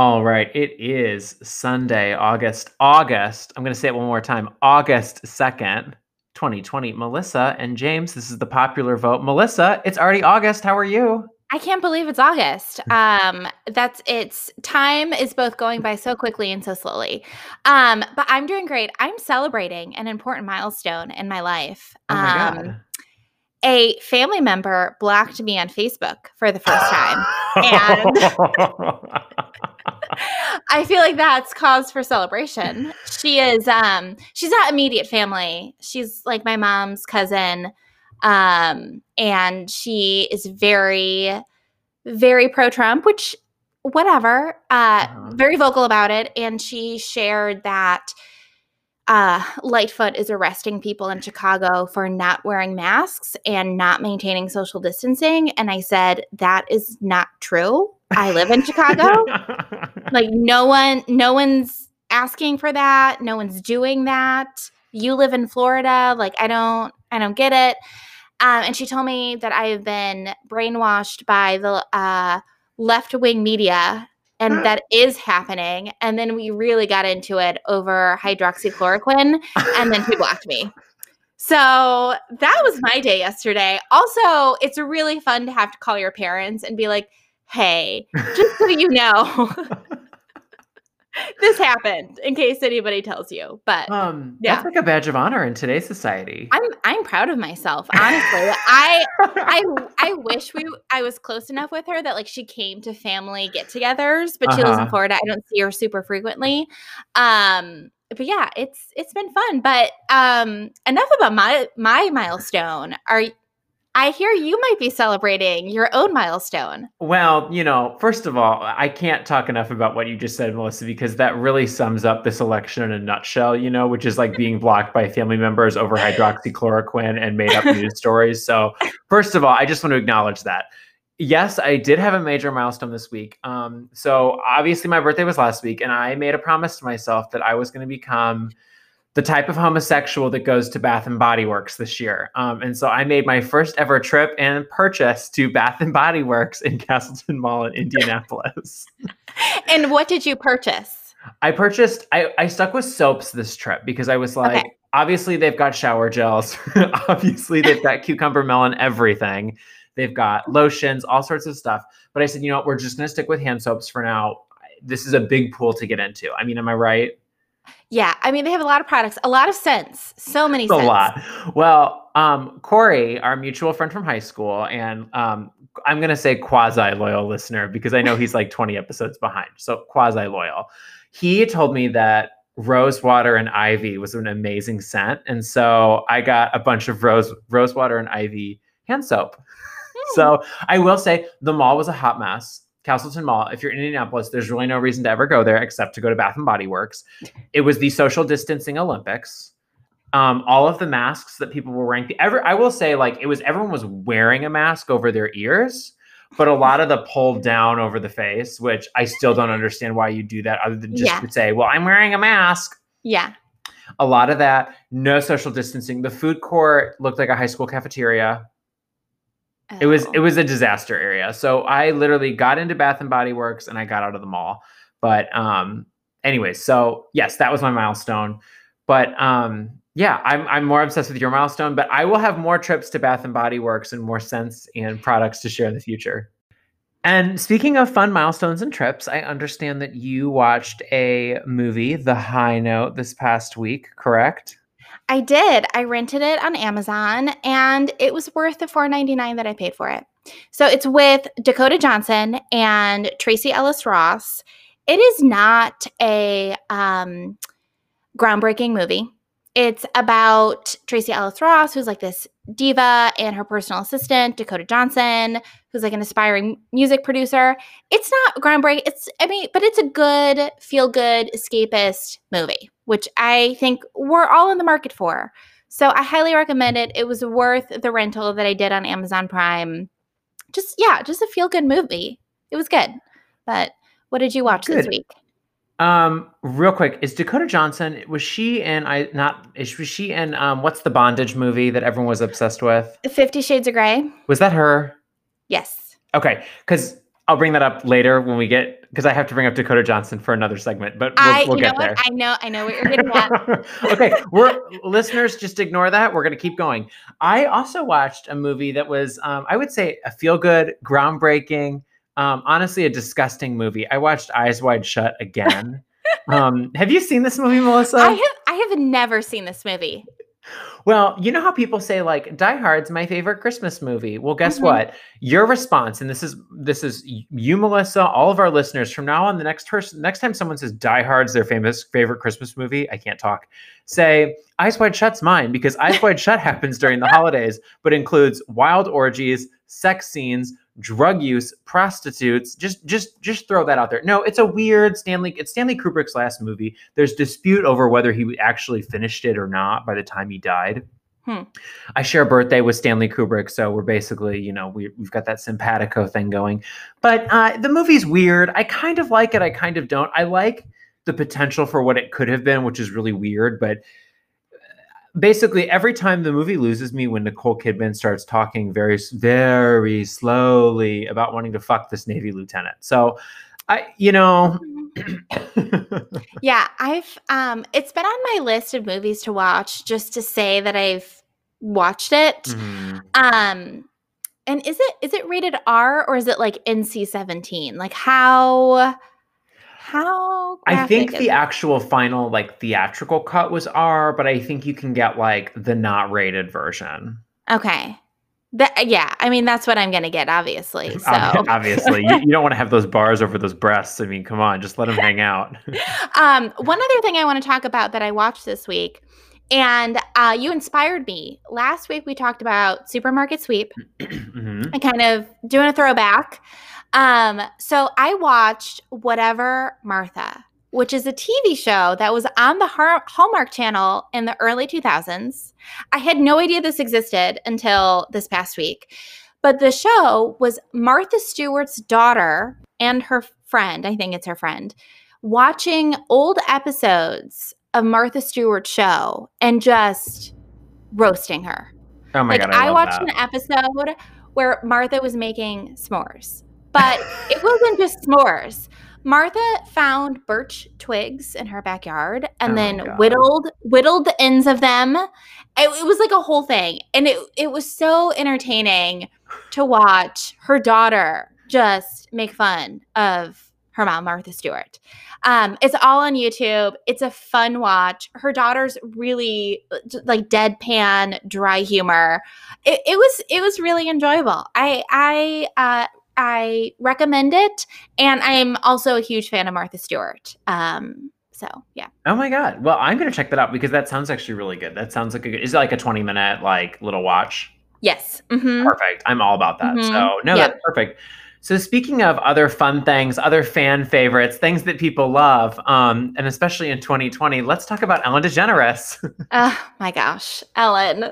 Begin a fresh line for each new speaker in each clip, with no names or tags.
All right, it is Sunday, August August. I'm going to say it one more time. August 2nd, 2020. Melissa and James, this is the popular vote. Melissa, it's already August. How are you?
I can't believe it's August. Um, that's it's time is both going by so quickly and so slowly. Um, but I'm doing great. I'm celebrating an important milestone in my life.
Oh my
Um,
god.
a family member blocked me on Facebook for the first time. and- I feel like that's cause for celebration. She is um she's not immediate family. She's like my mom's cousin. Um and she is very very pro Trump, which whatever. Uh
Uh-huh.
very vocal about it and she shared that uh, Lightfoot is arresting people in Chicago for not wearing masks and not maintaining social distancing. And I said, that is not true. I live in Chicago. Like no one no one's asking for that. No one's doing that. You live in florida. Like i don't i don't get it. Um, and she told me that i've been brainwashed by the uh, left-wing media and that is happening. And then we really got into it over hydroxychloroquine and then she blocked me. So that was my day yesterday. Also it's really fun to have to call your parents and be like hey just so you know this happened in case anybody tells you but
um,
Yeah.
That's like a badge of honor in today's society.
i'm i'm proud of myself honestly i i i wish we i was close enough with her that like she came to family get-togethers but she lives in
Uh-huh.
florida i don't see her super frequently um but yeah it's it's been fun but um enough about my my milestone are i hear you might be celebrating your own milestone
Well, you know, first of all, I can't talk enough about what you just said, Melissa, because that really sums up this election in a nutshell, you know, which is like being blocked by family members over hydroxychloroquine and made up news stories. So, first of all, I just want to acknowledge that. Yes, I did have a major milestone this week. Um, so, obviously, my birthday was last week, and I made a promise to myself that I was going to become the type of homosexual that goes to Bath and Body Works this year. Um, and so I made my first ever trip and purchase to Bath and Body Works in Castleton Mall in Indianapolis.
and what did you purchase
I purchased, I, I stuck with soaps this trip because I was like,
Okay.
obviously they've got shower gels. obviously they've got cucumber melon, everything. They've got lotions, all sorts of stuff. But I said, you know what, we're just going to stick with hand soaps for now. This is a big pool to get into. I mean, am I right?
Yeah, I mean they have a lot of products, a lot of scents, so many
It's a lot. Well, um, Corey, our mutual friend from high school, and um, I'm going to say quasi loyal listener because I know he's like 20 episodes behind. So quasi loyal. He told me that rose water and ivy was an amazing scent, and so I got a bunch of rose rose water and ivy hand soap.
Hmm.
So I will say the mall was a hot mess. Castleton Mall. If you're in Indianapolis, there's really no reason to ever go there except to go to Bath and Body Works. It was the social distancing Olympics. Um, all of the masks that people were wearing. Ever, I will say, like it was everyone was wearing a mask over their ears, but a lot of the pulled down over the face, which I still don't understand why you do that, other than just
Yeah.
to say, "Well, I'm wearing a mask."
Yeah.
A lot of that, no social distancing. The food court looked like a high school cafeteria. It was
Oh.
it was a disaster area. So I literally got into Bath and Body Works and I got out of the mall. But um anyways, so yes, that was my milestone. But um yeah, I'm I'm more obsessed with your milestone, but I will have more trips to Bath and Body Works and more scents and products to share in the future. And speaking of fun milestones and trips, I understand that you watched a movie, The High Note, this past week, correct?
I did. I rented it on Amazon and it was worth the $4.99 that I paid for it. So it's with Dakota Johnson and Tracee Ellis Ross. It is not a um, groundbreaking movie. It's about Tracee Ellis Ross, who's like this diva, and her personal assistant, Dakota Johnson, who's like an aspiring music producer. It's not groundbreaking. It's, I mean, but it's a good, feel good, escapist movie, which I think we're all in the market for. So I highly recommend it. It was worth the rental that I did on Amazon Prime. Just, yeah, just a feel good movie. It was good. But what did you watch this week?
Um, real quick, is Dakota Johnson was she in I not is was she in um what's the bondage movie that everyone was obsessed with?
Fifty Shades of Grey?
Was that her?
Yes.
Okay, because I'll bring that up later when we get because I have to bring up Dakota Johnson for another segment, but we'll,
I,
we'll
you know
get
what?
there.
I know, I know what you're getting at.
okay, we're listeners. Just ignore that. We're gonna keep going. I also watched a movie that was, um, I would say, a feel good, groundbreaking, um, honestly, a disgusting movie. I watched Eyes Wide Shut again. um, have you seen this movie, Melissa?
I have, I have never seen this movie.
Well, you know how people say like Die Hard's my favorite Christmas movie. Well, guess
Mhm.
what? Your response, and this is this is you, Melissa, all of our listeners. From now on, the next person, next time someone says Die Hard's their famous favorite Christmas movie, I can't talk. Say Eyes Wide Shut's mine because Eyes Wide Shut happens during the holidays, but includes wild orgies, sex scenes, drug use, prostitutes. Just just just throw that out there. No, it's a weird Stanley. It's Stanley Kubrick's last movie. There's dispute over whether he actually finished it or not by the time he died.
Hmm.
I share a birthday with Stanley Kubrick, so we're basically, you know, we, we've got that simpatico thing going. But uh, the movie's weird. I kind of like it. I kind of don't. I like the potential for what it could have been, which is really weird. But basically, every time the movie loses me when Nicole Kidman starts talking very, very slowly about wanting to fuck this Navy lieutenant. So, I, you know.
Yeah, I've um it's been on my list of movies to watch just to say that I've watched it.
Mhm.
Um and is it is it rated R or is it like NC-17? Like how how
I think the
it?
actual final like theatrical cut was R, but I think you can get like the not rated version.
Okay. That, yeah, I mean that's what I'm going to get obviously. So
Obviously, you, you don't want to have those bars over those breasts. I mean, come on, just let them hang out.
um, one other thing I want to talk about that I watched this week, and uh, you inspired me. Last week we talked about Supermarket Sweep. I kind of doing a throwback. Um, so I watched Whatever Martha, which is a TV show that was on the Hallmark Channel in the early 2000s. I had no idea this existed until this past week. But the show was Martha Stewart's daughter and her friend, I think it's her friend, watching old episodes of Martha Stewart's show and just roasting her.
Oh my
like
god, I,
I, watched
that.
an episode where Martha was making s'mores, but it wasn't just s'mores. Martha found birch twigs in her backyard and
Oh
then
God.
whittled whittled the ends of them. It, it was like a whole thing, and it it was so entertaining to watch her daughter just make fun of her mom, Martha Stewart. Um, it's all on YouTube. It's a fun watch. Her daughter's really like deadpan, dry humor. It, it was it was really enjoyable. I I uh, I recommend it, and I'm also a huge fan of Martha Stewart. Um, so yeah,
Oh my god. Well, I'm gonna check that out because that sounds actually really good. That sounds like a good. Is it like a 20 minute like little watch?
yes, hmm
Perfect. I'm all about that.
Mhm.
So no,
Yep.
that's perfect. So speaking of other fun things, other fan favorites, things that people love, um, and especially in 2020, let's talk about Ellen DeGeneres.
oh my gosh, Ellen.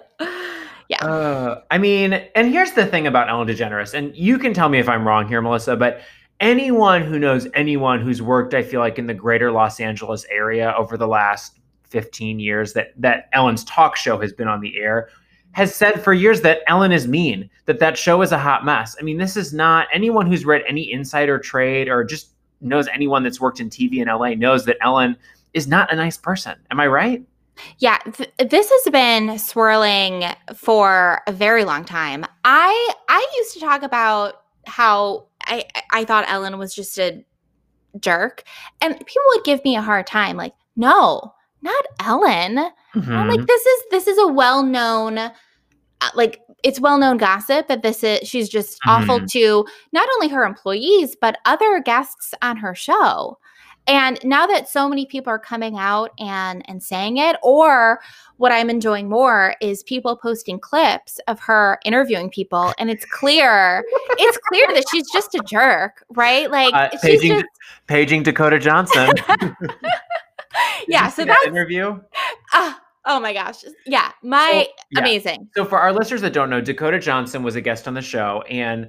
Yeah.
Uh, I mean, and here's the thing about Ellen DeGeneres, and you can tell me if I'm wrong here, Melissa, but anyone who knows anyone who's worked, I feel like, in the greater Los Angeles area over the last 15 years that that Ellen's talk show has been on the air has said for years that Ellen is mean, that that show is a hot mess. I mean, this is not anyone who's read any insider trade or just knows anyone that's worked in TV in LA knows that Ellen is not a nice person. Am I right?
Yeah, th- this has been swirling for a very long time. I I used to talk about how I I thought Ellen was just a jerk, and people would give me a hard time, like, no, not Ellen. I'm
Mhm.
like, this is this is a well known, uh, like it's well known gossip that this is she's just awful to not only her employees but other guests on her show. And now that so many people are coming out and and saying it, or what I'm enjoying more is people posting clips of her interviewing people, and it's clear, it's clear that she's just a jerk, right? Like
Uh,
she's
paging,
just
paging Dakota Johnson.
Yeah. So
that interview.
ah, oh my gosh, yeah, my
So, yeah.
amazing.
So for our listeners that don't know, Dakota Johnson was a guest on the show, and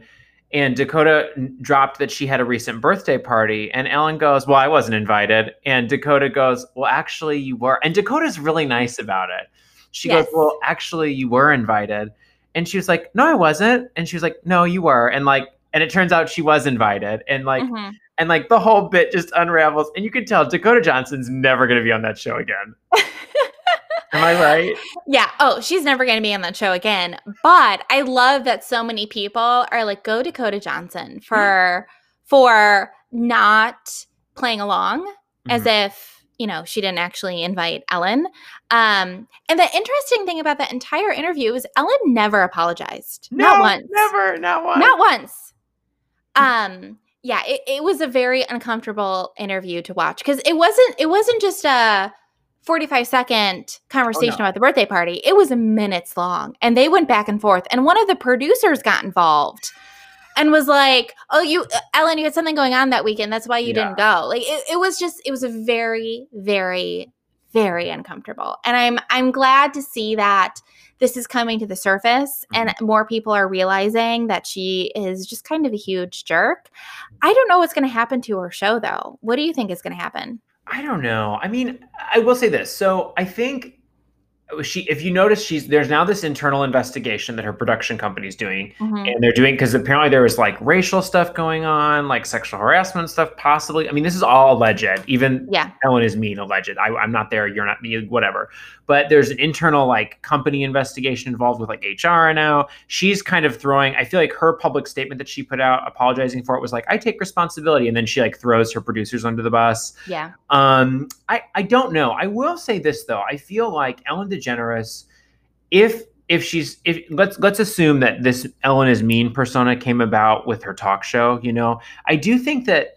and Dakota dropped that she had a recent birthday party, and Ellen goes, "Well, I wasn't invited," and Dakota goes, "Well, actually, you were," and Dakota's really nice about it. She
Yes.
goes, "Well, actually, you were invited," and she was like, "No, I wasn't," and she was like, "No, you were," and like, and it turns out she was invited, and like,
Mhm.
and like the whole bit just unravels. And you can tell Dakota Johnson's never going to be on that show again. Am I right?
Yeah. Oh, she's never going to be on that show again. But I love that so many people are like, go Dakota Johnson for for not playing along mm-hmm. as if you know she didn't actually invite Ellen. Um, and the interesting thing about that entire interview is Ellen never apologized. No, not once.
Never. Not once.
Not once. Um. Yeah, it, it was a very uncomfortable interview to watch because it wasn't it wasn't just a 45 second conversation oh, no. about the birthday party. It was minutes long and they went back and forth. And one of the producers got involved and was like, Oh, you, Ellen, you had something going on that weekend. That's why you yeah. didn't go. Like it, it was just, it was a very, very, very uncomfortable. And I'm, I'm glad to see that this is coming to the surface mm-hmm. and more people are realizing that she is just kind of a huge jerk. I don't know what's going to happen to her show though. What do you think is going to happen?
I don't know. I mean, I will say this. So I think she if you notice she's there's now this internal investigation that her production company is doing. Mm-hmm. and they're doing because apparently there was like racial stuff going on like sexual harassment stuff possibly. I mean this is all alleged. Even
yeah.
Ellen is mean alleged. I, i'm not there. You're not me whatever. But there's an internal like company investigation involved with like hr now. She's kind of throwing i feel like her public statement that she put out apologizing for it was like i take responsibility. And then she like throws her producers under the bus.
Yeah.
Um i i don't know. I will say this though. I feel like ellen DeGeneres, if if she's if let's let's assume that this Ellen is mean persona came about with her talk show, you know, I do think that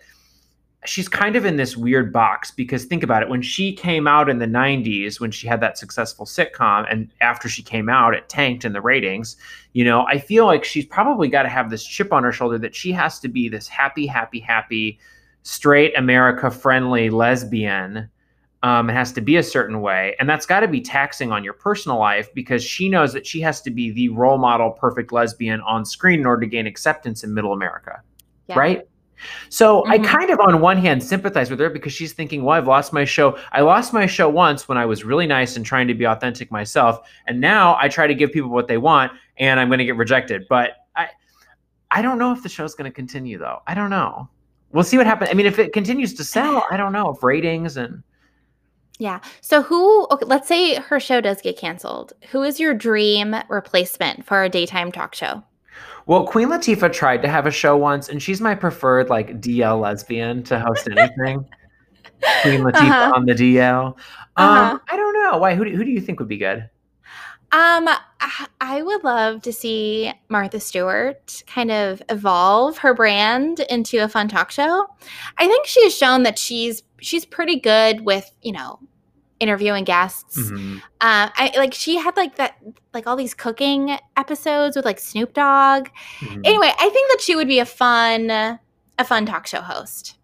she's kind of in this weird box because think about it. When she came out in the 90s when she had that successful sitcom and after she came out it tanked in the ratings you know? I feel like she's probably got to have this chip on her shoulder that she has to be this happy happy happy straight america friendly lesbian um, it has to be a certain way. And that's got to be taxing on your personal life because she knows that she has to be the role model, perfect lesbian on screen in order to gain acceptance in middle America. Yeah. Right. So mm-hmm. I kind of, on one hand, sympathize with her because she's thinking, well, I've lost my show. I lost my show once when I was really nice and trying to be authentic myself. And now I try to give people what they want and I'm going to get rejected. But I, I don't know if the show's going to continue, though. I don't know. We'll see what happens. I mean, if it continues to sell, I don't know if ratings and
yeah. So who okay, let's say her show does get canceled. Who is your dream replacement for a daytime talk show?
Well, Queen Latifah tried to have a show once and she's my preferred like DL lesbian to host anything. Queen Latifah uh-huh. on the DL. Um, uh-huh. I don't know. Why who do, who do you think would be good?
Um, I would love to see Martha Stewart kind of evolve her brand into a fun talk show. I think she has shown that she's she's pretty good with you know interviewing guests. Mm-hmm. Uh, I like she had like that like all these cooking episodes with like Snoop Dogg. Mm-hmm. Anyway, I think that she would be a fun a fun talk show host.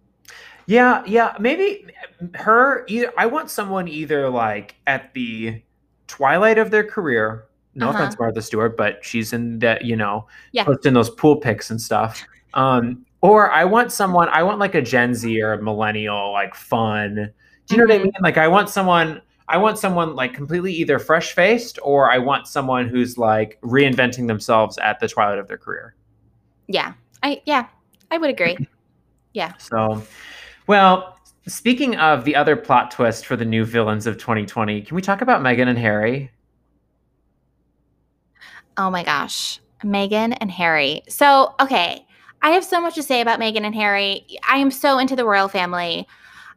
Yeah, yeah, maybe her either I want someone either like at the twilight of their career. No uh-huh. offense, Martha Stewart, but she's in that, you know,
yeah.
posting those pool pics and stuff. Um, or I want someone, I want like a Gen Z or a millennial, like fun, do you know mm-hmm. what I mean? Like I want someone I want someone like completely either fresh faced or I want someone who's like reinventing themselves at the twilight of their career.
Yeah. I yeah, I would agree. Yeah.
So well, speaking of the other plot twist for the new villains of 2020, can we talk about Meghan and Harry?
Oh my gosh. Meghan and Harry. So, okay, I have so much to say about Meghan and Harry. I am so into the royal family.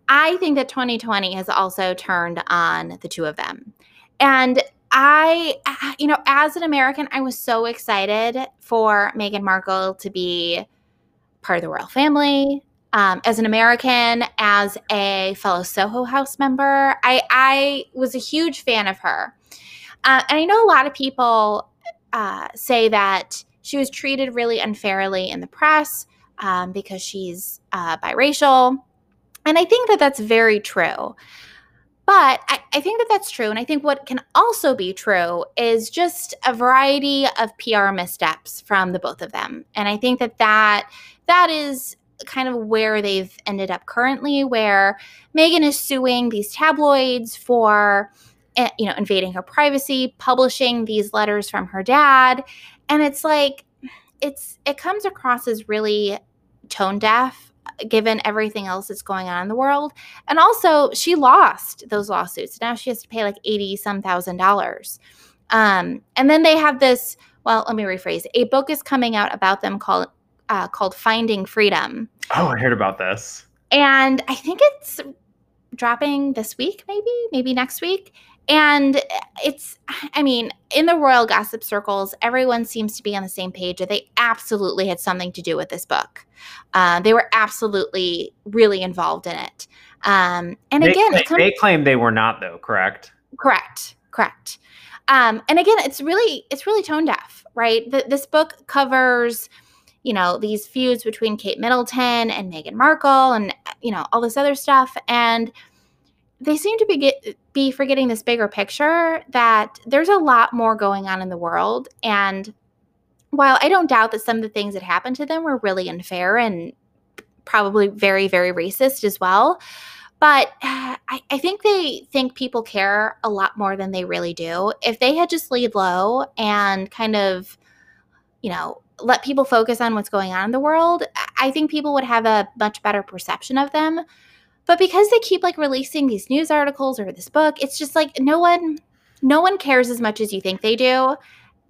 I think that 2020 has also turned on the two of them. And I, you know, as an American, I was so excited for Meghan Markle to be part of the royal family. Um, as an American, as a fellow Soho House member, I, I was a huge fan of her. Uh, and I know a lot of people uh, say that she was treated really unfairly in the press um, because she's uh, biracial. And I think that that's very true. But I, I, think that that's true. And I think what can also be true is just a variety of PR missteps from the both of them. And I think that that, that is kind of where they've ended up currently, where Meghan is suing these tabloids for eh, you know invading her privacy publishing these letters from her dad and it's like it's it comes across as really tone deaf given everything else that's going on in the world. And also, she lost those lawsuits. Now she has to pay like 80 some thousand dollars. Um, and then they have this, well, let me rephrase. A book is coming out about them called uh, called Finding Freedom.
Oh, I heard about this.
And I think it's dropping this week, maybe, maybe next week. And it's, I mean, in the royal gossip circles, everyone seems to be on the same page that they absolutely had something to do with this book. Uh, they were absolutely really involved in it. Um, and
they,
again,
they, they claim they were not, though. Correct.
Correct. Correct. Um, and again, it's really it's really tone deaf, right? The, this book covers, you know, these feuds between Kate Middleton and Meghan Markle, and you know all this other stuff, and they seem to be get, be forgetting this bigger picture that there's a lot more going on in the world, and while I don't doubt that some of the things that happened to them were really unfair and probably very very racist as well but I, I, think they think people care a lot more than they really do. If they had just laid low and kind of, you know, let people focus on what's going on in the world, I think people would have a much better perception of them. But because they keep like releasing these news articles or this book, it's just like no one no one cares as much as you think they do.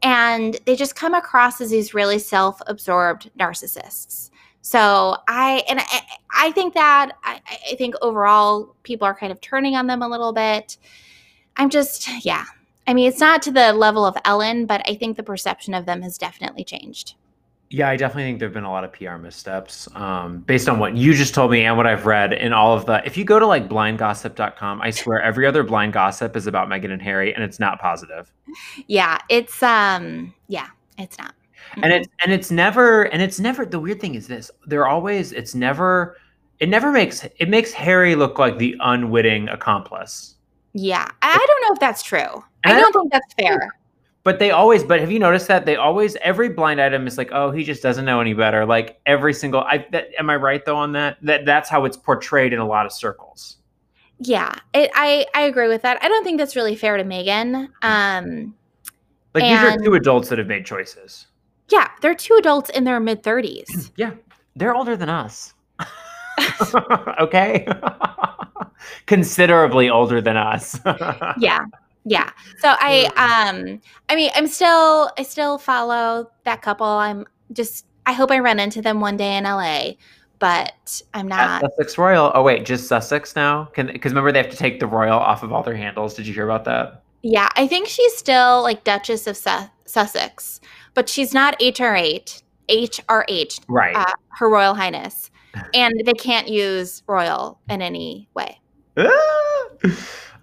And they just come across as these really self-absorbed narcissists. So I and I, I think that I, I think overall people are kind of turning on them a little bit. I'm just yeah. I mean, it's not to the level of Ellen, but I think the perception of them has definitely changed.
Yeah, I definitely think there have been a lot of PR missteps um, based on what you just told me and what I've read in all of the. If you go to like blindgossip.com, I swear every other blind gossip is about Meghan and Harry, and it's not positive.
Yeah, it's um, yeah, it's not
and it's and it's never and it's never the weird thing is this they're always it's never it never makes it makes harry look like the unwitting accomplice
yeah i don't know if that's true i don't think that's fair
but they always but have you noticed that they always every blind item is like oh he just doesn't know any better like every single i that, am i right though on that that that's how it's portrayed in a lot of circles
yeah it, i i agree with that i don't think that's really fair to meghan um
like and, these are two adults that have made choices
yeah, they're two adults in their mid 30s.
Yeah, they're older than us. okay. Considerably older than us.
yeah. Yeah. So I um I mean I'm still I still follow that couple. I'm just I hope I run into them one day in LA, but I'm not
At Sussex Royal. Oh wait, just Sussex now? Can because remember they have to take the royal off of all their handles. Did you hear about that?
Yeah, I think she's still like Duchess of Su- Sussex but she's not HRH, HRH,
right? Uh,
Her Royal Highness, and they can't use royal in any way.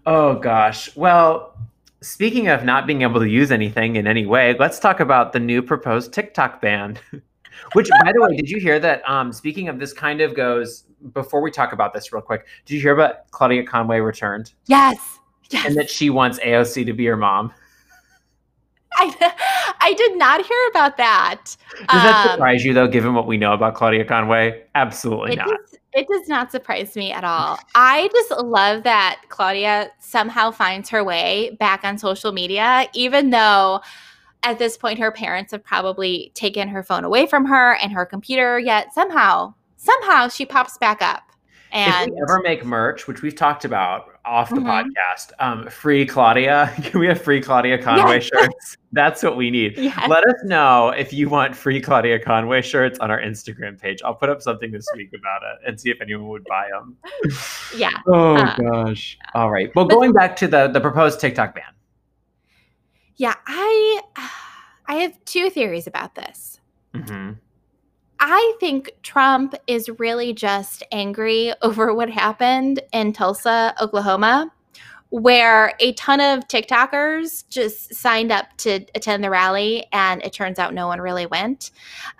oh gosh. Well, speaking of not being able to use anything in any way, let's talk about the new proposed TikTok ban. Which, by the way, did you hear that? Um, speaking of this, kind of goes before we talk about this real quick. Did you hear about Claudia Conway returned?
Yes. Yes.
And that she wants AOC to be her mom.
I, I did not hear about that.
Does that um, surprise you, though, given what we know about Claudia Conway? Absolutely not.
Does, it does not surprise me at all. I just love that Claudia somehow finds her way back on social media, even though at this point her parents have probably taken her phone away from her and her computer, yet somehow, somehow she pops back up. And
if we ever make merch, which we've talked about off the mm-hmm. podcast, um, free Claudia. Can we have free Claudia Conway yes. shirts? That's what we need. Yes. Let us know if you want free Claudia Conway shirts on our Instagram page. I'll put up something this week about it and see if anyone would buy them.
Yeah.
oh uh, gosh. All right. Well, going back to the the proposed TikTok ban.
Yeah, I I have two theories about this. Mm-hmm. I think Trump is really just angry over what happened in Tulsa, Oklahoma, where a ton of TikTokers just signed up to attend the rally, and it turns out no one really went.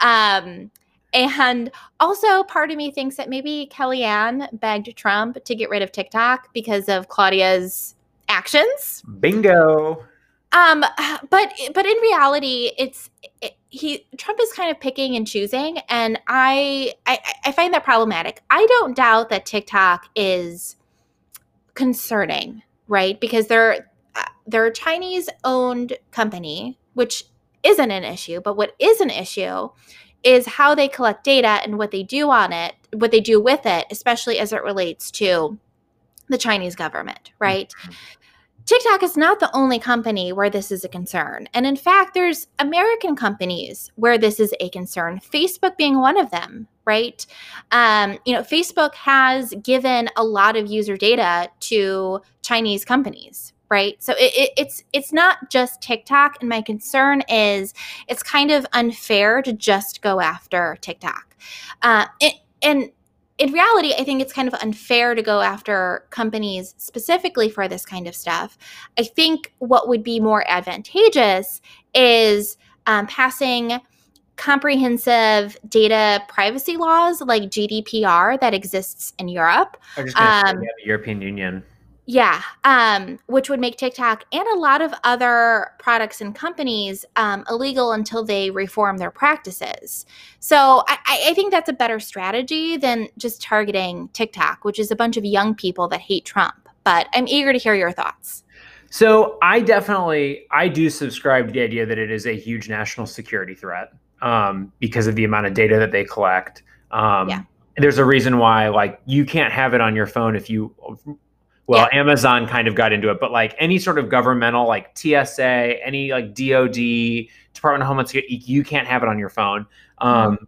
Um, and also, part of me thinks that maybe Kellyanne begged Trump to get rid of TikTok because of Claudia's actions.
Bingo.
Um, but but in reality, it's it, he Trump is kind of picking and choosing, and I, I I find that problematic. I don't doubt that TikTok is concerning, right? Because they're uh, they're a Chinese owned company, which isn't an issue. But what is an issue is how they collect data and what they do on it, what they do with it, especially as it relates to the Chinese government, right? Mm-hmm. TikTok is not the only company where this is a concern. And in fact, there's American companies where this is a concern, Facebook being one of them, right? Um, you know, Facebook has given a lot of user data to Chinese companies, right so it, it, it's it's not just tiktok and my concern is it's kind of unfair to just go after tiktok uh, it, and in reality, I think it's kind of unfair to go after companies specifically for this kind of stuff. I think what would be more advantageous is um, passing comprehensive data privacy laws like GDPR that exists in Europe.
Um, the European Union.
Yeah, um, which would make TikTok and a lot of other products and companies um, illegal until they reform their practices. So I, I, think that's a better strategy than just targeting TikTok, which is a bunch of young people that hate Trump. But I'm eager to hear your thoughts.
So I definitely I do subscribe to the idea that it is a huge national security threat um, because of the amount of data that they collect. Um, yeah. There's a reason why like you can't have it on your phone if you well yeah. amazon kind of got into it but like any sort of governmental like tsa any like dod department of homeland security you can't have it on your phone um, mm-hmm.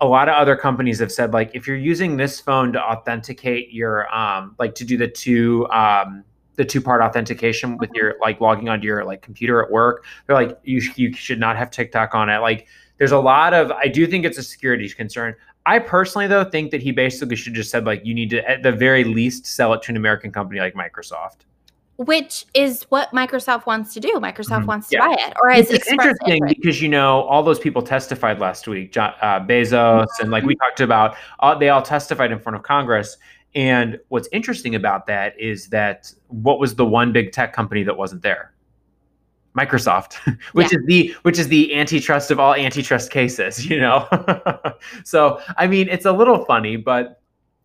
a lot of other companies have said like if you're using this phone to authenticate your um, like to do the two um, the two part authentication with your mm-hmm. like logging onto your like computer at work they're like you, you should not have tiktok on it like there's a lot of i do think it's a security concern I personally though think that he basically should just said like you need to at the very least sell it to an American company like Microsoft.
Which is what Microsoft wants to do. Microsoft mm-hmm. wants to yeah. buy it, or
it's interesting interest. because you know all those people testified last week, John, uh, Bezos, mm-hmm. and like we talked about, uh, they all testified in front of Congress. And what's interesting about that is that what was the one big tech company that wasn't there? Microsoft, which yeah. is the which is the antitrust of all antitrust cases, you know. so I mean, it's a little funny, but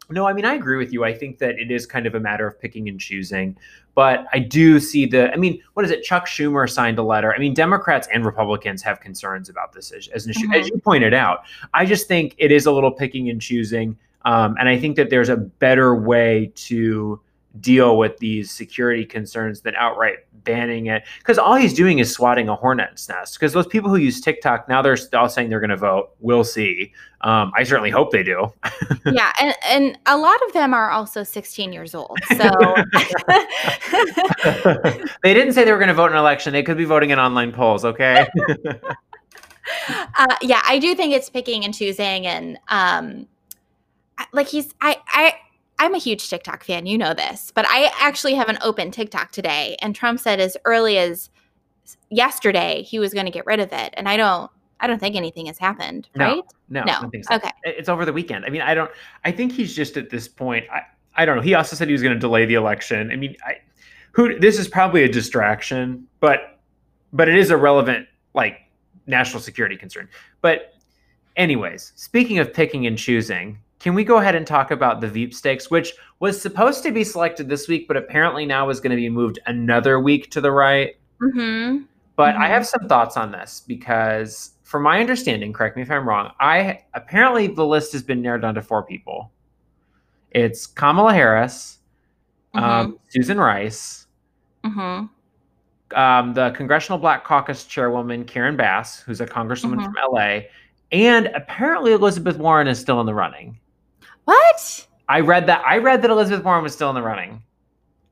no, I mean, I agree with you. I think that it is kind of a matter of picking and choosing. But I do see the. I mean, what is it? Chuck Schumer signed a letter. I mean, Democrats and Republicans have concerns about this as, as an issue, mm-hmm. as you pointed out. I just think it is a little picking and choosing, um, and I think that there's a better way to deal with these security concerns than outright banning it. Because all he's doing is swatting a hornet's nest. Because those people who use tiktok now they're all saying they're going to vote. We'll see. Um, i certainly hope they do.
Yeah and, and a lot of them are also 16 years old so.
They didn't say they were going to vote in an election. They could be voting in online polls okay?
Uh, yeah i do think it's picking and choosing and um, like he's i i I'm a huge TikTok fan, you know this, but I actually have an open TikTok today. And Trump said as early as yesterday he was going to get rid of it, and I don't. I don't think anything has happened,
no,
right?
No, no. So. Okay, it's over the weekend. I mean, I don't. I think he's just at this point. I, I don't know. He also said he was going to delay the election. I mean, I, who? This is probably a distraction, but but it is a relevant like national security concern. But anyways, speaking of picking and choosing, can we go ahead and talk about the Veep stakes, which was supposed to be selected this week, but apparently now is going to be moved another week to the right?
Mm-hmm.
But
mm-hmm.
I have some thoughts on this because, from my understanding, correct me if I'm wrong, I apparently the list has been narrowed down to four people. It's Kamala Harris, um, mm-hmm. um, Susan Rice,
mm-hmm.
um, the Congressional Black Caucus chairwoman Karen Bass, who's a congresswoman mm-hmm. from LA, and apparently Elizabeth Warren is still in the running.
What?
I read that. I read that Elizabeth Warren was still in the running.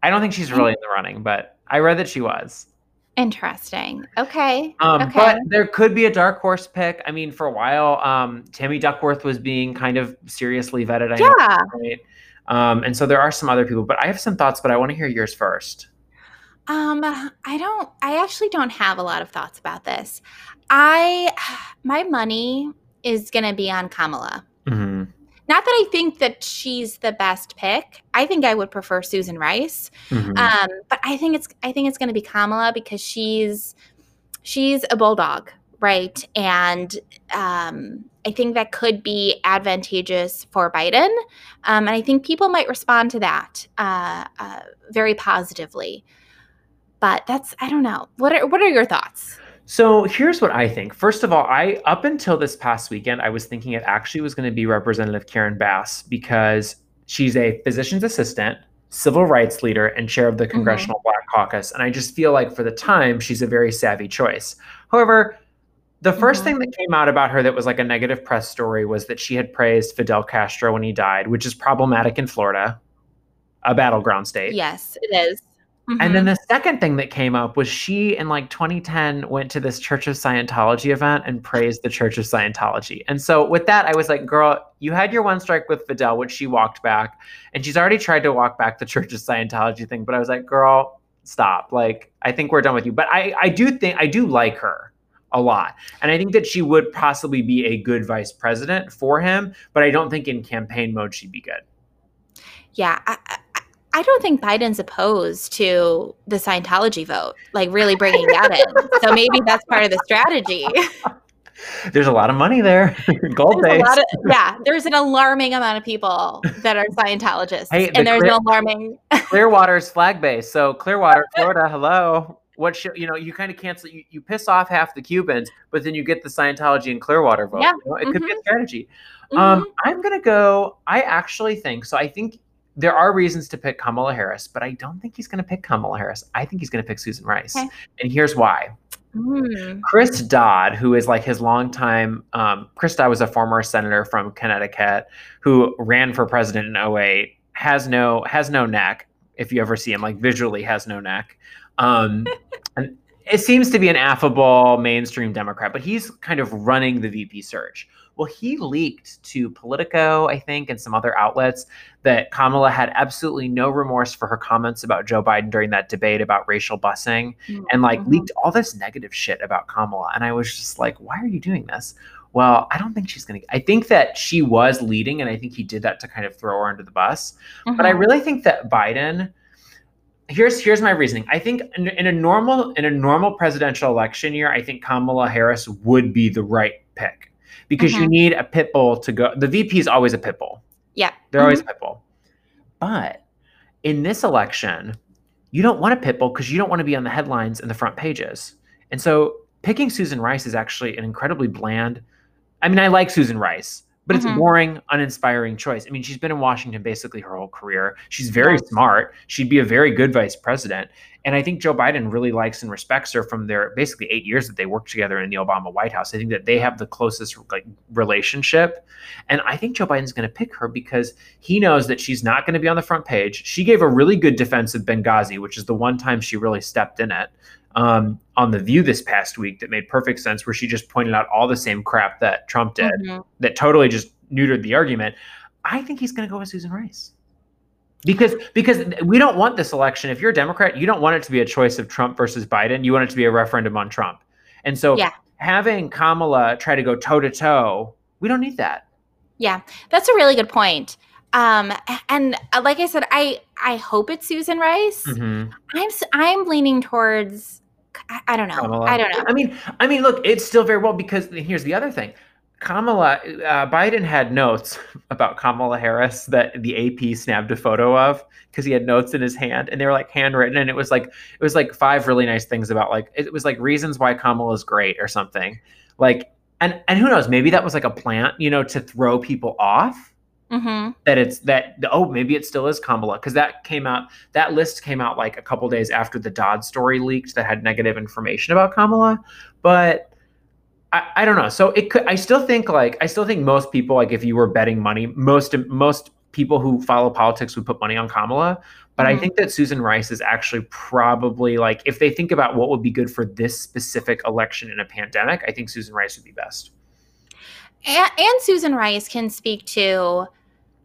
I don't think she's really in the running, but I read that she was.
Interesting. Okay.
Um,
okay.
But there could be a dark horse pick. I mean, for a while, um, Tammy Duckworth was being kind of seriously vetted. I
yeah.
Know, right? um, and so there are some other people, but I have some thoughts, but I want to hear yours first.
Um, I don't. I actually don't have a lot of thoughts about this. I, my money is going to be on Kamala. Not that I think that she's the best pick. I think I would prefer Susan Rice, mm-hmm. um, but I think it's I think it's going to be Kamala because she's she's a bulldog, right? And um, I think that could be advantageous for Biden, um, and I think people might respond to that uh, uh, very positively. But that's I don't know. What are what are your thoughts?
So here's what I think. First of all, I up until this past weekend, I was thinking it actually was going to be Representative Karen Bass because she's a physician's assistant, civil rights leader, and chair of the
Mm-hmm.
Congressional Black Caucus. And I just feel like for the time, she's a very savvy choice. However, the 1st
Mhm.
thing that came out about her that was like a negative press story was that she had praised Fidel Castro when he died, which is problematic in Florida, a battleground state.
Yes, it is.
And then
Mhm.
the second thing that came up was she in like 2010 went to this Church of Scientology event and praised the Church of Scientology. And so with that, I was like, girl, you had your one strike with Fidel, which she walked back. And she's already tried to walk back the Church of Scientology thing. But I was like, girl, stop. Like, I think we're done with you. But I, I do think I do like her a lot. And I think that she would possibly be a good vice president for him. But I don't think in campaign mode she'd be good.
yeah, I, I, I don't think Biden's opposed to the Scientology vote, like really bringing that in. So maybe that's part of the strategy.
There's a lot of money there. Gold
There's
base.
of, yeah, there's an alarming amount of people that are Scientologists,
Hey, the
and there's
clear-
no alarming.
Clearwater's flag base. So Clearwater, Florida, hello. What should you know? You kind of cancel. You, you piss off half the Cubans, but then you get the Scientology and Clearwater vote.
Yeah,
You know, it could be a
mhm.
strategy.
Mhm.
Um, I'm gonna go. I actually think so. I think there are reasons to pick Kamala Harris, but I don't think he's gonna pick Kamala Harris. I think he's gonna pick Susan Rice,
Okay.
and here's why.
Mm.
Chris Dodd, who is like his longtime, um, Chris Dodd was a former senator from Connecticut who ran for president in 08, has no has no neck. If you ever see him, like visually has no neck. Um, and it seems to be an affable mainstream Democrat, but he's kind of running the VP search. Well, he leaked to Politico, I think, and some other outlets that Kamala had absolutely no remorse for her comments about Joe Biden during that debate about racial busing and like
Mhm.
leaked all this negative shit about Kamala. And I was just like, why are you doing this? Well, I don't think she's going to. I think that she was leading, and I think he did that to kind of throw her under the bus. But I
Mhm.
really think that Biden. Here's here's my reasoning. I think in, in a normal in a normal presidential election year, I think Kamala Harris would be the right pick because you
Mhm.
need a pit bull to go. The VP is always a pit bull.
yeah,
They're always
Mhm.
a pit bull. But in this election, you don't want a pit bull because you don't want to be on the headlines and the front pages. And so picking Susan Rice is actually an incredibly bland. I mean, I like Susan Rice, but it's a
Mhm.
boring, uninspiring choice. I mean, she's been in Washington basically her whole career. She's very smart. She'd be a very good vice president. And I think Joe Biden really likes and respects her from their basically eight years that they worked together in the Obama White House. I think that they have the closest like relationship. And I think Joe Biden's going to pick her because he knows that she's not going to be on the front page. She gave a really good defense of Benghazi, which is the one time she really stepped in it um, on The View this past week that made perfect sense, where she just pointed out all the same crap that Trump did
Mhm.
that totally just neutered the argument. I think he's going to go with Susan Rice. Because because we don't want this election. If you're a Democrat, you don't want it to be a choice of Trump versus Biden. You want it to be a referendum on Trump. And so
Yeah.
having Kamala try to go toe to toe, we don't need that.
Yeah, that's a really good point. Um, and uh, like I said, I I hope it's Susan Rice.
Mhm.
I'm I'm leaning towards. I, I don't know.
Kamala.
I don't know.
I mean, I mean, look, it's still very well because here's the other thing. Kamala, uh, Biden had notes about Kamala Harris that the AP snapped a photo of because he had notes in his hand and they were like handwritten and it was like it was like five really nice things about like it was like reasons why Kamala is great or something. Like and and who knows maybe that was like a plant you know to throw people off.
Hmm
that it's that oh maybe it still is Kamala because that came out that list came out like a couple days after the Dodd story leaked that had negative information about Kamala. But I, I don't know. So it could I still think like I still think most people like if you were betting money most most people who follow politics would put money on Kamala. But I
Mhm.
think that Susan Rice is actually probably like if they think about what would be good for this specific election in a pandemic I think Susan Rice would be best.
And, and Susan Rice can speak to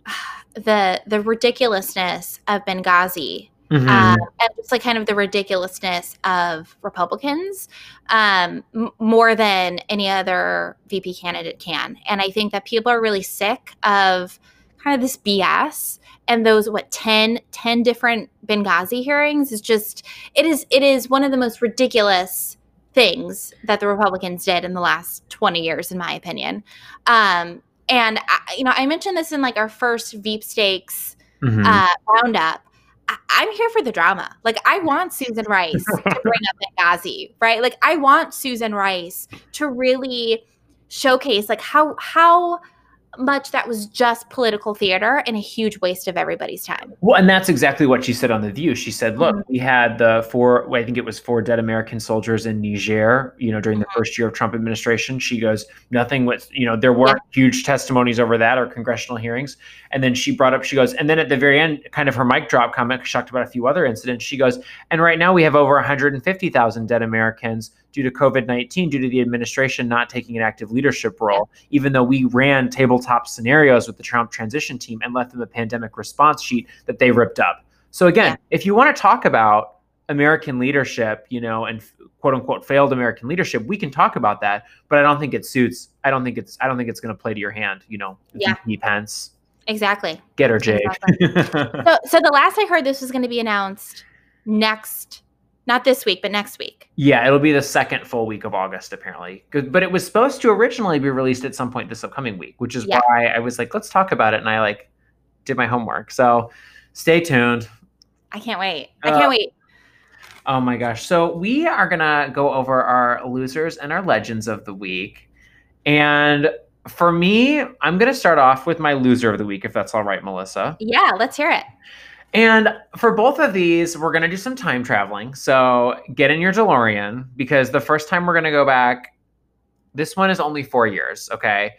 uh, the the ridiculousness of Benghazi
Mhm.
um, and just like kind of the ridiculousness of Republicans um, m- more than any other VP candidate can. And I think that people are really sick of kind of this BS and those what 10, 10 different Benghazi hearings is just it is it is one of the most ridiculous things that the Republicans did in the last 20 years in my opinion. Um, and I, you know, I mentioned this in like our first Veep Stakes
Mhm.
uh, roundup. I- am here for the drama. Like I want Susan Rice to bring up Benghazi, right? Like I want Susan Rice to really showcase like how how much that was just political theater and a huge waste of everybody's time.
Well, and that's exactly what she said on The View. She said, look, mm-hmm. we had the four, I think it was four dead American soldiers in Niger, you know, during mm-hmm. the first year of Trump administration. She goes, nothing with, you know, there weren't yeah. huge testimonies over that or congressional hearings. And then she brought up, she goes, and then at the very end, kind of her mic drop comment, she talked about a few other incidents. She goes, and right now we have over 150,000 dead Americans due to COVID 19, due to the administration not taking an active leadership role, even though we ran tabletop scenarios with the Trump transition team and left them a pandemic response sheet that they ripped up. So, again, yeah. if you want to talk about American leadership, you know, and quote unquote failed American leadership, we can talk about that, but I don't think it suits. I don't think it's. I don't think it's going to play to your hand. You know,
yeah.
Pence.
Exactly.
Get her, Jade.
Exactly. so, so the last I heard, this was going to be announced next not this week, but next week.
Yeah, it'll be the second full week of August, apparently. But it was supposed to originally be released at some point this upcoming week, which is yeah. why I was like, let's talk about it. And I like did my homework. So stay tuned.
I can't wait. I can't uh, wait.
Oh my gosh. So we are going to go over our losers and our legends of the week. And for me, I'm going to start off with my loser of the week, if that's all right, Melissa.
Yeah, let's hear it.
And for both of these, we're going to do some time traveling. So get in your DeLorean because the first time we're going to go back, this one is only four years, okay?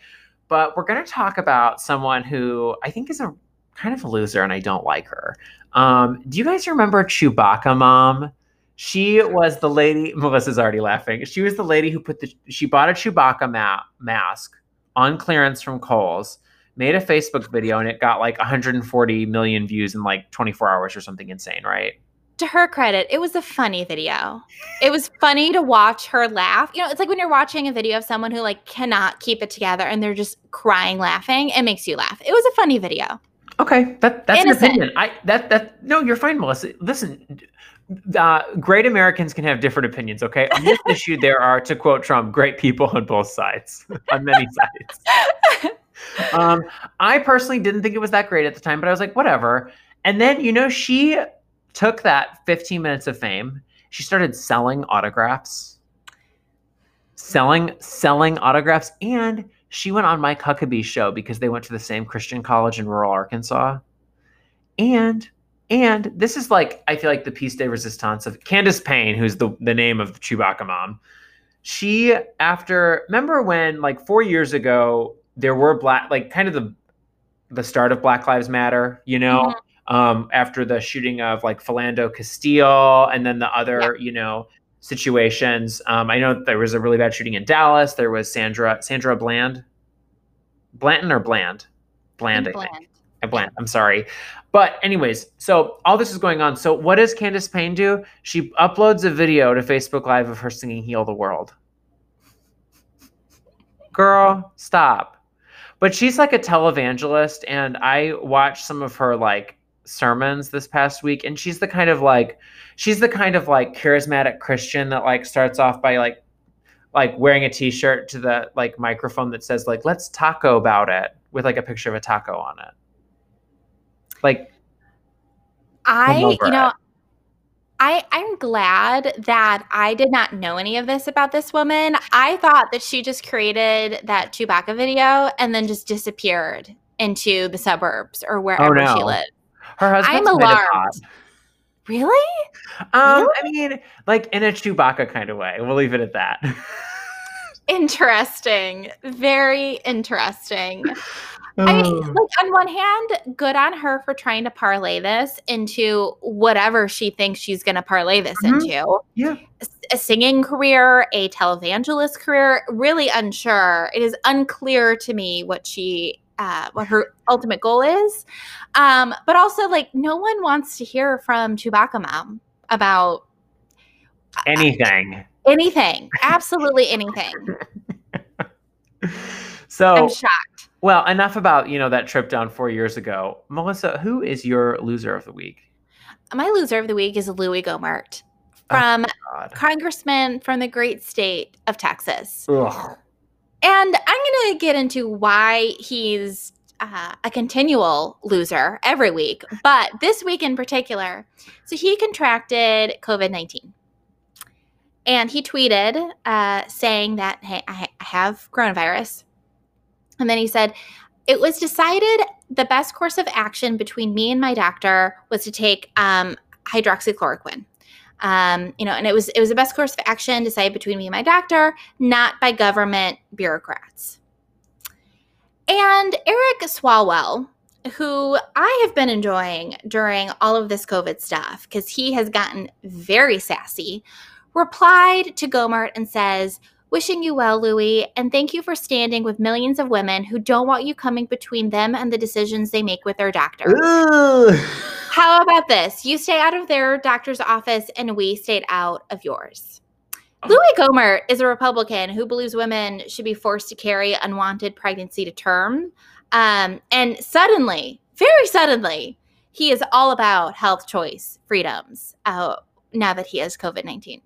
But we're going to talk about someone who I think is a kind of a loser and I don't like her. Um, do you guys remember Chewbacca Mom? She was the lady, Melissa's already laughing. She was the lady who put the, she bought a Chewbacca ma- mask on clearance from Kohl's made a Facebook video and it got like 140 million views in like 24 hours or something insane, right?
To her credit, it was a funny video. It was funny to watch her laugh. You know, it's like when you're watching a video of someone who like cannot keep it together and they're just crying laughing, it makes you laugh. It was a funny video.
Okay, that that's Innocent. an opinion. I that that no, you're fine, Melissa. Listen, uh, great Americans can have different opinions. Okay, on this issue, there are, to quote Trump, great people on both sides, on many sides um, I personally didn't think it was that great at the time, but I was like, whatever. And then, you know, she took that 15 minutes of fame. She started selling autographs, selling, selling autographs. And she went on Mike Huckabee's show because they went to the same Christian college in rural Arkansas. And and this is like I feel like the piece de resistance of Candace Payne, who's the the name of the Chewbacca mom. She after remember when like four years ago there were black like kind of the the start of Black Lives Matter, you know, mm-hmm. um, after the shooting of like Philando Castile and then the other, yeah. you know, situations. Um, I know there was a really bad shooting in Dallas. There was Sandra Sandra Bland, Blanton or Bland, Bland, I Bland. think. Bland. I'm sorry, but anyways, so all this is going on. So what does Candace Payne do? She uploads a video to Facebook Live of her singing "Heal the World." Girl, stop but she's like a televangelist and i watched some of her like sermons this past week and she's the kind of like she's the kind of like charismatic christian that like starts off by like like wearing a t-shirt to the like microphone that says like let's taco about it with like a picture of a taco on it like
i you know it. I, I'm glad that I did not know any of this about this woman. I thought that she just created that Chewbacca video and then just disappeared into the suburbs or wherever oh, no. she lived.
Her husband. I'm alarmed.
Really?
Um, really? I mean, like in a Chewbacca kind of way. We'll leave it at that.
interesting. Very interesting. I like on one hand, good on her for trying to parlay this into whatever she thinks she's going to parlay this mm-hmm. into.
Yeah.
A singing career, a televangelist career, really unsure. It is unclear to me what she uh, what her ultimate goal is. Um, but also like no one wants to hear from Chewbacca mom about
uh, anything.
Uh, anything. Absolutely anything.
so
I'm shocked.
Well, enough about, you know, that trip down four years ago. Melissa, who is your loser of the week?
My loser of the week is Louie Gohmert oh, from oh, Congressman from the great state of Texas. Ugh. And I'm going to get into why he's uh, a continual loser every week, but this week in particular. So he contracted COVID 19. And he tweeted uh, saying that, hey, I have coronavirus. And then he said, it was decided the best course of action between me and my doctor was to take um, hydroxychloroquine. Um, you know, and it was it was the best course of action decided between me and my doctor, not by government bureaucrats. And Eric Swalwell, who I have been enjoying during all of this COVID stuff, because he has gotten very sassy, replied to Gohmert and says, Wishing you well, Louie, and thank you for standing with millions of women who don't want you coming between them and the decisions they make with their doctor. How about this? You stay out of their doctor's office and we stayed out of yours. Oh. Louie Gohmert is a Republican who believes women should be forced to carry unwanted pregnancy to term. Um, and suddenly, very suddenly, he is all about health choice freedoms uh, now that he has COVID 19.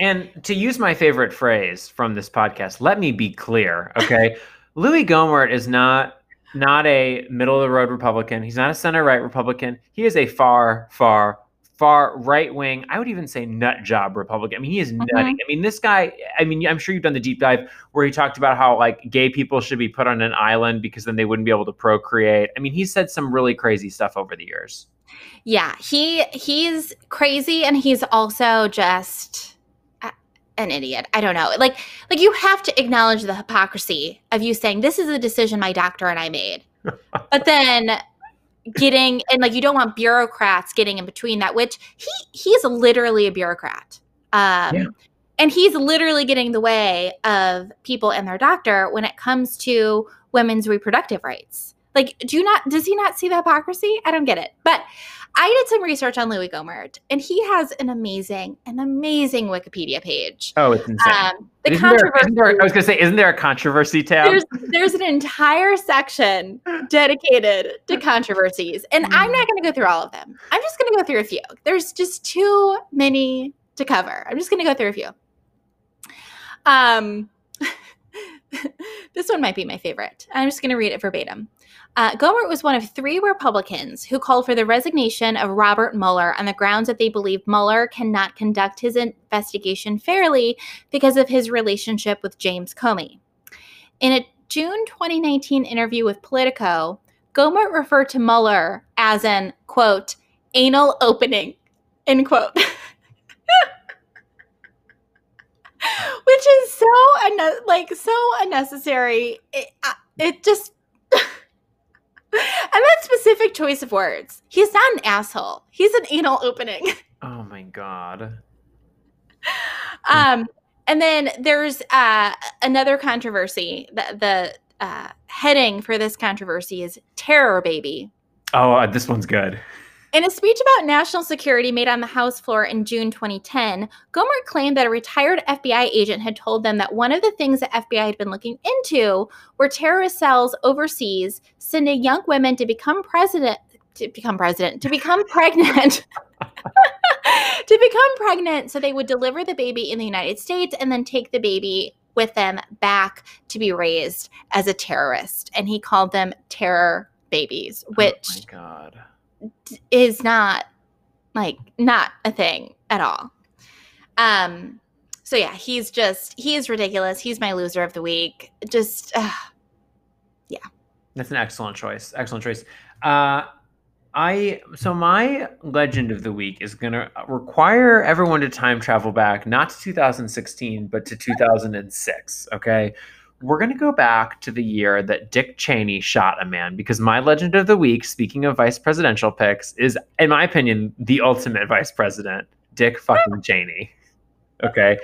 And to use my favorite phrase from this podcast, let me be clear, okay? Louie Gohmert is not not a middle of the road Republican. He's not a center right Republican. He is a far, far, far right wing. I would even say nut job Republican. I mean, he is mm-hmm. nutty. I mean, this guy. I mean, I'm sure you've done the deep dive where he talked about how like gay people should be put on an island because then they wouldn't be able to procreate. I mean, he said some really crazy stuff over the years.
Yeah, he he's crazy, and he's also just an idiot. I don't know. Like like you have to acknowledge the hypocrisy of you saying this is a decision my doctor and I made. but then getting and like you don't want bureaucrats getting in between that which he he's literally a bureaucrat. Um yeah. and he's literally getting in the way of people and their doctor when it comes to women's reproductive rights. Like do you not does he not see the hypocrisy? I don't get it. But I did some research on Louie Gohmert, and he has an amazing, an amazing Wikipedia page.
Oh, it's insane. Um, the isn't controversy. There, there, I was going to say, isn't there a controversy tab?
There's, there's an entire section dedicated to controversies, and I'm not going to go through all of them. I'm just going to go through a few. There's just too many to cover. I'm just going to go through a few. Um, this one might be my favorite. I'm just going to read it verbatim. Uh, Gohmert was one of three Republicans who called for the resignation of Robert Mueller on the grounds that they believe Mueller cannot conduct his investigation fairly because of his relationship with James Comey. In a June 2019 interview with Politico, Gohmert referred to Mueller as an, quote, anal opening, end quote. Which is so, un- like, so unnecessary. It, it just and that specific choice of words. He's not an asshole. He's an anal opening.
Oh my god.
um, and then there's uh, another controversy. The, the uh, heading for this controversy is terror baby.
Oh, uh, this one's good.
In a speech about national security made on the House floor in June 2010, Gohmert claimed that a retired FBI agent had told them that one of the things the FBI had been looking into were terrorist cells overseas sending young women to become president to become president to become pregnant to become pregnant so they would deliver the baby in the United States and then take the baby with them back to be raised as a terrorist. And he called them terror babies which oh
my god
is not like not a thing at all. Um so yeah, he's just he is ridiculous. He's my loser of the week. Just uh, yeah.
That's an excellent choice. Excellent choice. Uh I so my legend of the week is going to require everyone to time travel back not to 2016 but to 2006, okay? We're going to go back to the year that Dick Cheney shot a man because my legend of the week, speaking of vice presidential picks, is, in my opinion, the ultimate vice president, Dick fucking Cheney. Okay,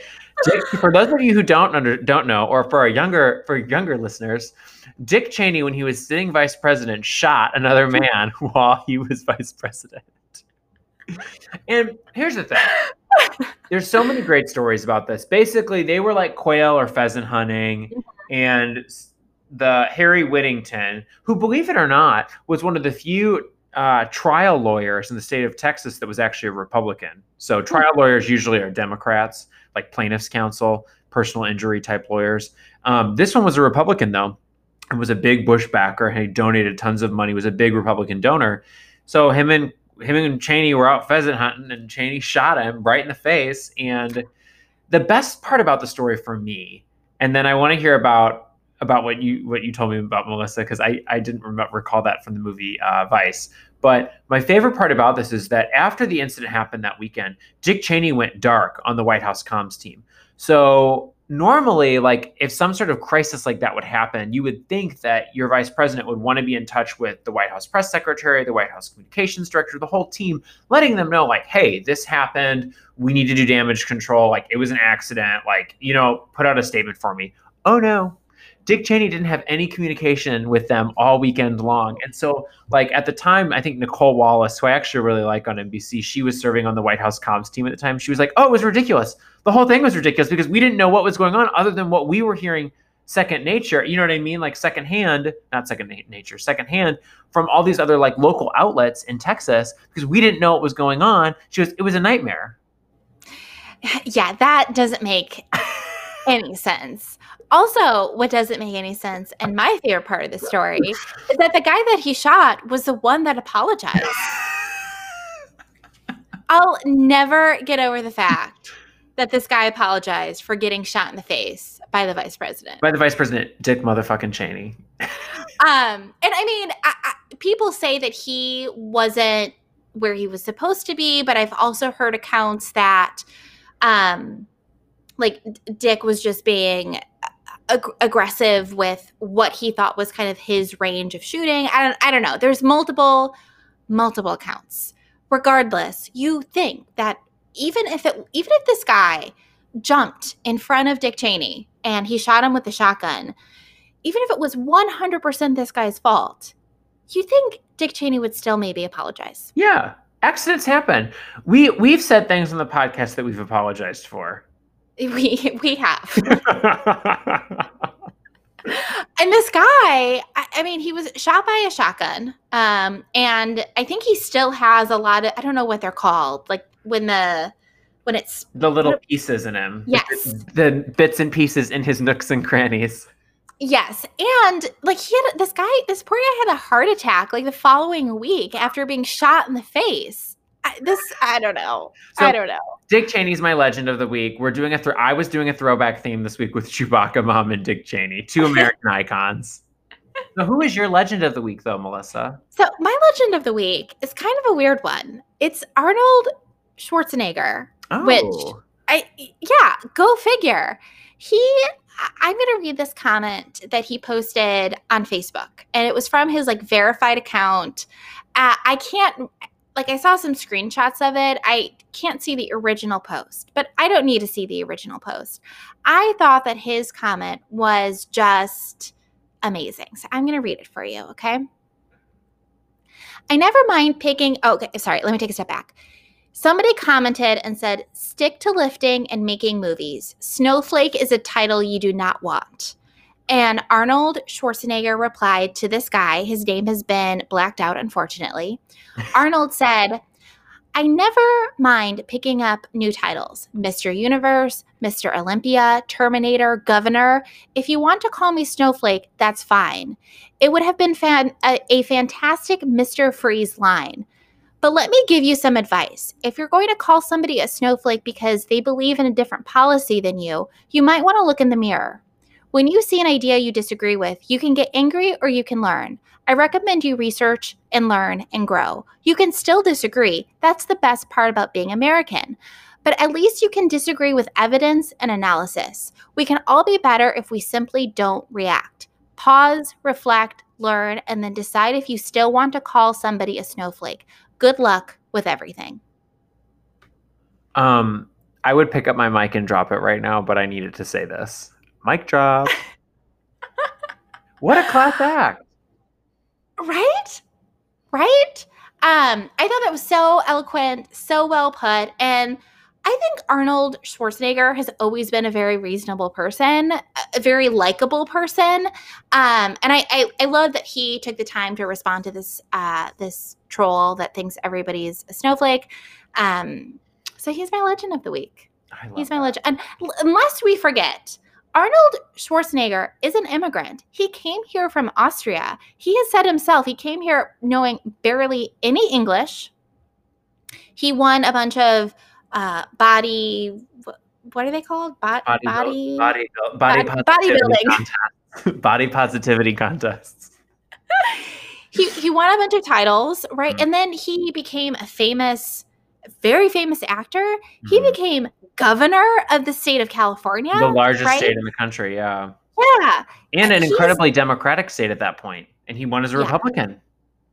Dick. For those of you who don't under, don't know, or for our younger for younger listeners, Dick Cheney, when he was sitting vice president, shot another man while he was vice president. And here's the thing. There's so many great stories about this. Basically, they were like quail or pheasant hunting and the Harry Whittington, who, believe it or not, was one of the few uh, trial lawyers in the state of Texas that was actually a Republican. So hmm. trial lawyers usually are Democrats, like plaintiffs' counsel, personal injury type lawyers. Um, this one was a Republican though, and was a big Bush backer. He donated tons of money. Was a big Republican donor. So him and him and Cheney were out pheasant hunting, and Cheney shot him right in the face. And the best part about the story for me, and then I want to hear about about what you what you told me about Melissa because I I didn't remember, recall that from the movie uh, Vice. But my favorite part about this is that after the incident happened that weekend, Dick Cheney went dark on the White House comms team. So normally like if some sort of crisis like that would happen you would think that your vice president would want to be in touch with the white house press secretary the white house communications director the whole team letting them know like hey this happened we need to do damage control like it was an accident like you know put out a statement for me oh no Dick Cheney didn't have any communication with them all weekend long. And so, like, at the time, I think Nicolle Wallace, who I actually really like on NBC, she was serving on the White House comms team at the time. She was like, oh, it was ridiculous. The whole thing was ridiculous because we didn't know what was going on other than what we were hearing second nature. You know what I mean? Like, secondhand, not second nature, secondhand from all these other, like, local outlets in Texas because we didn't know what was going on. She was, it was a nightmare.
Yeah, that doesn't make any sense. Also, what doesn't make any sense, and my favorite part of the story, is that the guy that he shot was the one that apologized. I'll never get over the fact that this guy apologized for getting shot in the face by the vice president.
By the vice president, Dick motherfucking Cheney.
um, and I mean, I, I, people say that he wasn't where he was supposed to be, but I've also heard accounts that, um, like Dick was just being ag- aggressive with what he thought was kind of his range of shooting. I don't, I don't know. There's multiple, multiple accounts. Regardless, you think that even if it, even if this guy jumped in front of Dick Cheney and he shot him with a shotgun, even if it was 100% this guy's fault, you think Dick Cheney would still maybe apologize?
Yeah, accidents happen. We we've said things on the podcast that we've apologized for.
We we have. and this guy, I, I, mean, he was shot by a shotgun. Um, and I think he still has a lot of I don't know what they're called, like when the when it's
the little pieces in him.
Yes.
The, the bits and pieces in his nooks and crannies.
Yes. And like he had this guy, this poor guy had a heart attack like the following week after being shot in the face. I, this I don't know. So, I don't know.
Dick Cheney's my legend of the week. We're doing a th- I was doing a throwback theme this week with Chewbacca Mom and Dick Cheney, two American icons. So who is your legend of the week though, Melissa?
So my legend of the week is kind of a weird one. It's Arnold Schwarzenegger, oh. which I yeah, go figure. He I'm going to read this comment that he posted on Facebook, and it was from his like verified account. Uh, I can't like I saw some screenshots of it. I can't see the original post, but I don't need to see the original post. I thought that his comment was just amazing. So I'm going to read it for you, okay? I never mind picking. Oh, okay, sorry. Let me take a step back. Somebody commented and said, stick to lifting and making movies. Snowflake is a title you do not want. And Arnold Schwarzenegger replied to this guy. His name has been blacked out, unfortunately. Arnold said, I never mind picking up new titles Mr. Universe, Mr. Olympia, Terminator, Governor. If you want to call me Snowflake, that's fine. It would have been fan- a, a fantastic Mr. Freeze line. But let me give you some advice. If you're going to call somebody a snowflake because they believe in a different policy than you, you might want to look in the mirror. When you see an idea you disagree with, you can get angry or you can learn. I recommend you research and learn and grow. You can still disagree. That's the best part about being American. But at least you can disagree with evidence and analysis. We can all be better if we simply don't react. Pause, reflect, learn, and then decide if you still want to call somebody a snowflake. Good luck with everything.
Um, I would pick up my mic and drop it right now, but I needed to say this. Mic drop. what a class act.
Right? Right? Um, I thought that was so eloquent, so well put. And I think Arnold Schwarzenegger has always been a very reasonable person, a very likable person. Um, and I, I, I, love that he took the time to respond to this uh, this troll that thinks everybody's a snowflake. Um, so he's my legend of the week. He's my that. legend. And unless we forget, Arnold Schwarzenegger is an immigrant. He came here from Austria. He has said himself he came here knowing barely any English. He won a bunch of uh, body. What are they called? Bo-
Body,
body,
body, body,
Bod-
positivity
bodybuilding.
contests. body positivity contests.
he he won a bunch of titles, right?
Mhm.
And then he became a famous, very famous actor. He
Mhm.
became governor of the state of California,
the largest
right?
state in the country, yeah,
Yeah,
and an incredibly democratic state at that point, and he won as a
Yeah.
Republican.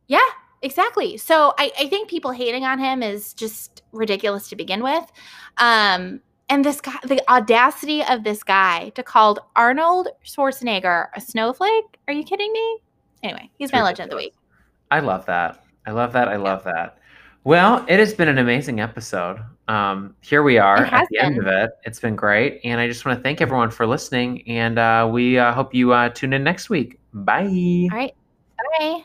yeah, exactly. So I I think people hating on him is just ridiculous to begin with. Um, and this guy, the audacity of this guy to call Arnold Schwarzenegger a snowflake? Are you kidding me? Anyway, he's my legend of the week.
I love that. I love that. I love that. Well, it has been an amazing episode. Um, here we are at the end of
been.
it. It's been great, and I just want to thank everyone for listening. And uh, we uh, hope you uh, tune in next week. Bye.
All right, bye.